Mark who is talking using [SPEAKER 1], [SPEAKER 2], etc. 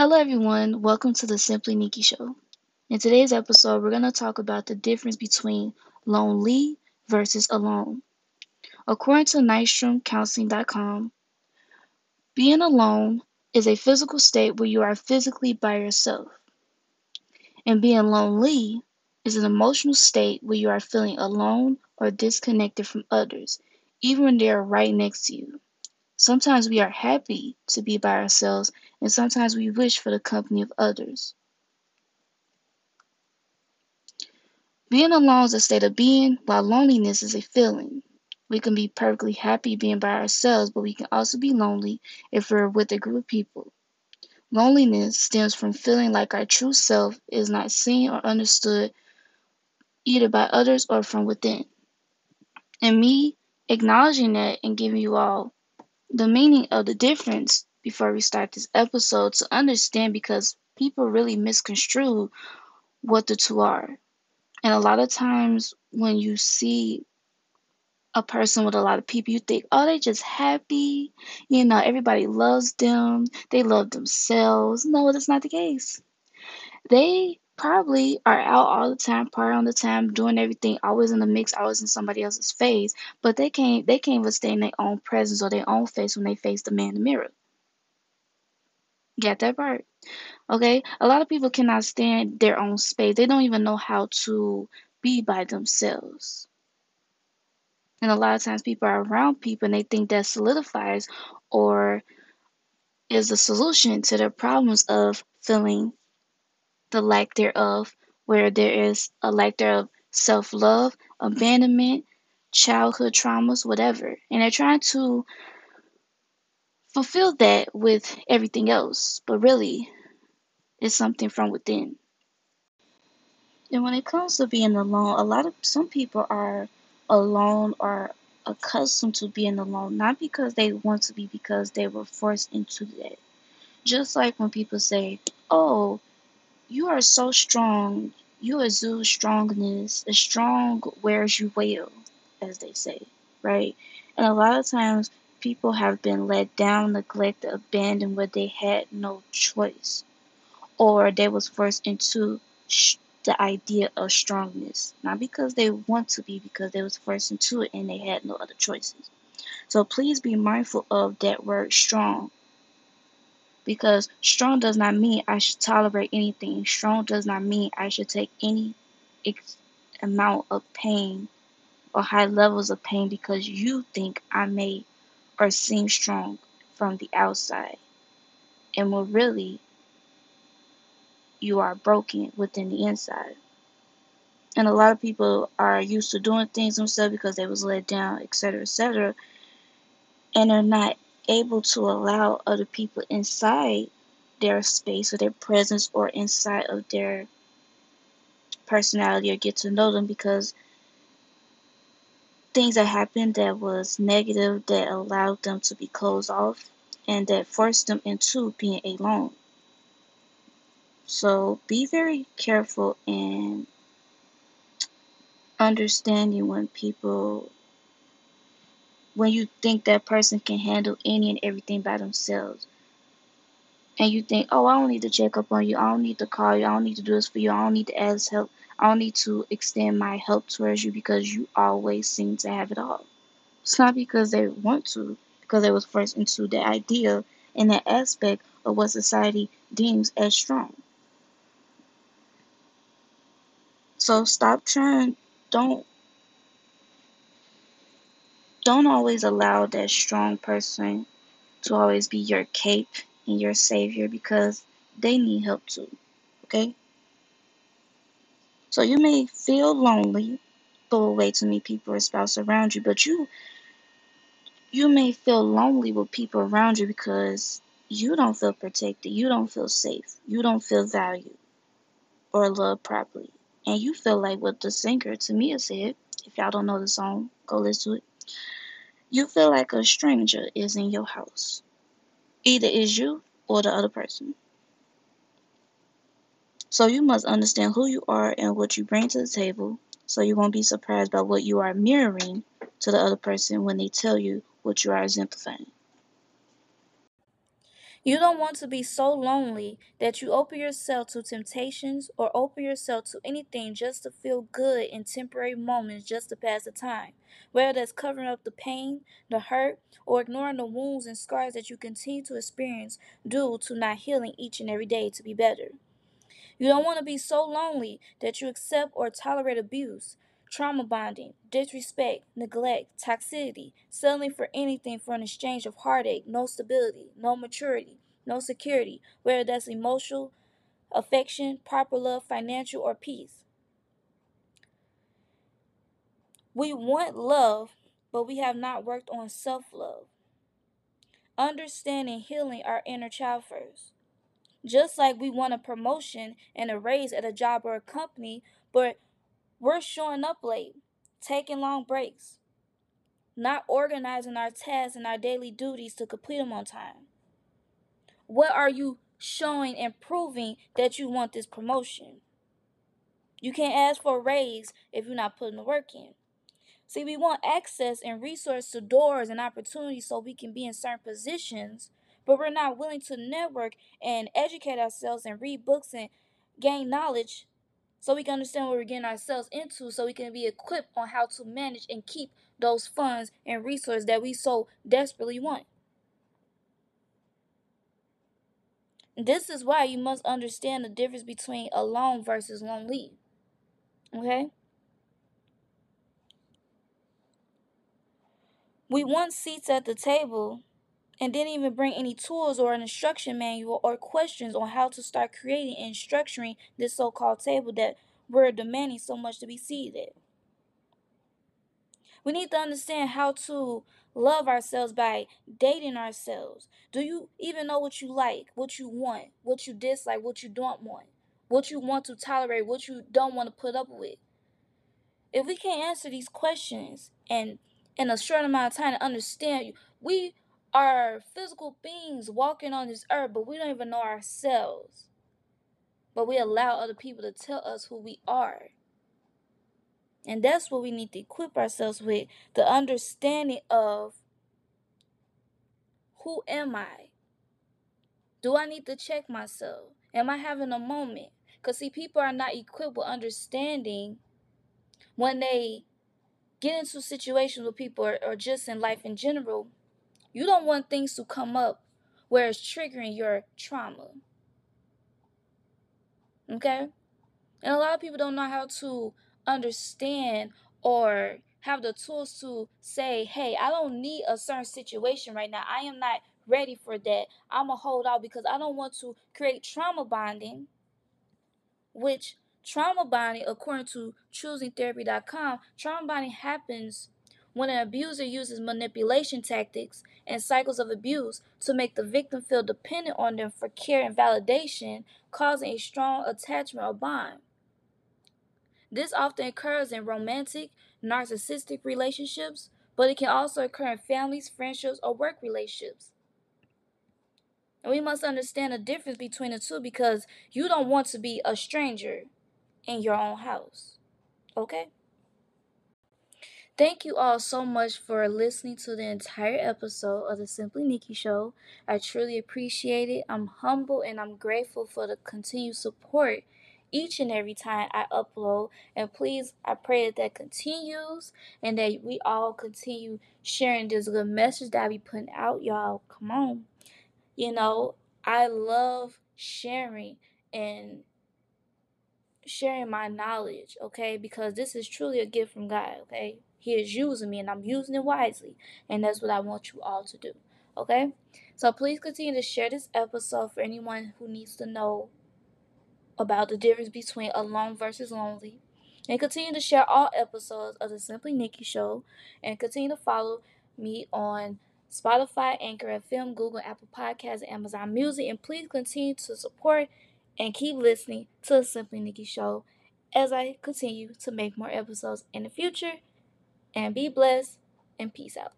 [SPEAKER 1] Hello, everyone. Welcome to the Simply Nikki Show. In today's episode, we're going to talk about the difference between lonely versus alone. According to NystromCounseling.com, being alone is a physical state where you are physically by yourself, and being lonely is an emotional state where you are feeling alone or disconnected from others, even when they are right next to you. Sometimes we are happy to be by ourselves, and sometimes we wish for the company of others. Being alone is a state of being, while loneliness is a feeling. We can be perfectly happy being by ourselves, but we can also be lonely if we're with a group of people. Loneliness stems from feeling like our true self is not seen or understood either by others or from within. And me acknowledging that and giving you all the meaning of the difference before we start this episode to understand because people really misconstrue what the two are. And a lot of times when you see a person with a lot of people, you think, oh, they just happy. You know, everybody loves them. They love themselves. No, that's not the case. They probably are out all the time, part all the time, doing everything, always in the mix, always in somebody else's face. But they can't they can't even stay in their own presence or their own face when they face the man in the mirror. Get that part. Okay? A lot of people cannot stand their own space. They don't even know how to be by themselves. And a lot of times people are around people and they think that solidifies or is the solution to their problems of feeling the lack thereof, where there is a lack thereof self love, abandonment, childhood traumas, whatever. And they're trying to fulfill that with everything else, but really, it's something from within. And when it comes to being alone, a lot of some people are alone or accustomed to being alone, not because they want to be, because they were forced into that. Just like when people say, Oh, you are so strong. You exude strongness. The strong wears you well, as they say, right? And a lot of times people have been let down, neglected, abandoned where they had no choice. Or they was forced into sh- the idea of strongness. Not because they want to be, because they was forced into it and they had no other choices. So please be mindful of that word strong because strong does not mean I should tolerate anything. Strong does not mean I should take any ex- amount of pain or high levels of pain because you think I may or seem strong from the outside. And when really you are broken within the inside. And a lot of people are used to doing things themselves because they was let down, etc., etc., and they're not able to allow other people inside their space or their presence or inside of their personality or get to know them because things that happened that was negative that allowed them to be closed off and that forced them into being alone. So be very careful and understanding when people when you think that person can handle any and everything by themselves and you think, oh, I don't need to check up on you. I don't need to call you. I don't need to do this for you. I don't need to ask help. I don't need to extend my help towards you because you always seem to have it all. It's not because they want to, because they was forced into the idea and that aspect of what society deems as strong. So stop trying. Don't don't always allow that strong person to always be your cape and your savior because they need help too. Okay? So you may feel lonely, go away to meet people or spouse around you, but you you may feel lonely with people around you because you don't feel protected, you don't feel safe, you don't feel valued or loved properly. And you feel like what the singer Tamia said, if y'all don't know the song, go listen to it. You feel like a stranger is in your house. Either is you or the other person. So you must understand who you are and what you bring to the table so you won't be surprised by what you are mirroring to the other person when they tell you what you are exemplifying. You don't want to be so lonely that you open yourself to temptations or open yourself to anything just to feel good in temporary moments just to pass the time. Whether that's covering up the pain, the hurt, or ignoring the wounds and scars that you continue to experience due to not healing each and every day to be better. You don't want to be so lonely that you accept or tolerate abuse, trauma bonding, disrespect, neglect, toxicity, settling for anything for an exchange of heartache, no stability, no maturity, no security, whether that's emotional, affection, proper love, financial, or peace. We want love, but we have not worked on self love. Understanding healing our inner child first. Just like we want a promotion and a raise at a job or a company, but we're showing up late, taking long breaks, not organizing our tasks and our daily duties to complete them on time. What are you showing and proving that you want this promotion? You can't ask for a raise if you're not putting the work in. See, we want access and resource to doors and opportunities so we can be in certain positions, but we're not willing to network and educate ourselves and read books and gain knowledge so we can understand what we're getting ourselves into so we can be equipped on how to manage and keep those funds and resources that we so desperately want. This is why you must understand the difference between alone versus loan lonely. Okay? We want seats at the table and didn't even bring any tools or an instruction manual or questions on how to start creating and structuring this so called table that we're demanding so much to be seated. We need to understand how to love ourselves by dating ourselves. Do you even know what you like, what you want, what you dislike, what you don't want, what you want to tolerate, what you don't want to put up with? If we can't answer these questions and in a short amount of time to understand you, we are physical beings walking on this earth, but we don't even know ourselves. But we allow other people to tell us who we are. And that's what we need to equip ourselves with the understanding of who am I? Do I need to check myself? Am I having a moment? Because, see, people are not equipped with understanding when they get into situations with people or, or just in life in general you don't want things to come up where it's triggering your trauma. Okay? And a lot of people don't know how to understand or have the tools to say, hey, I don't need a certain situation right now. I am not ready for that. I'm going to hold out because I don't want to create trauma bonding, which trauma bonding, according to choosingtherapy.com, trauma bonding happens when an abuser uses manipulation tactics and cycles of abuse to make the victim feel dependent on them for care and validation, causing a strong attachment or bond. This often occurs in romantic, narcissistic relationships, but it can also occur in families, friendships, or work relationships. And we must understand the difference between the two because you don't want to be a stranger in your own house. Okay? Thank you all so much for listening to the entire episode of the Simply Nikki Show. I truly appreciate it. I'm humble and I'm grateful for the continued support each and every time I upload. And please, I pray that that continues and that we all continue sharing this good message that I be putting out, y'all. Come on. You know, I love sharing and sharing my knowledge, okay? Because this is truly a gift from God, okay? He is using me and I'm using it wisely. And that's what I want you all to do. Okay? So please continue to share this episode for anyone who needs to know about the difference between alone versus lonely. And continue to share all episodes of the Simply Nikki Show. And continue to follow me on Spotify, Anchor FM, Google, Apple Podcasts, Amazon Music. And please continue to support and keep listening to the Simply Nikki Show as I continue to make more episodes in the future and be blessed and peace out.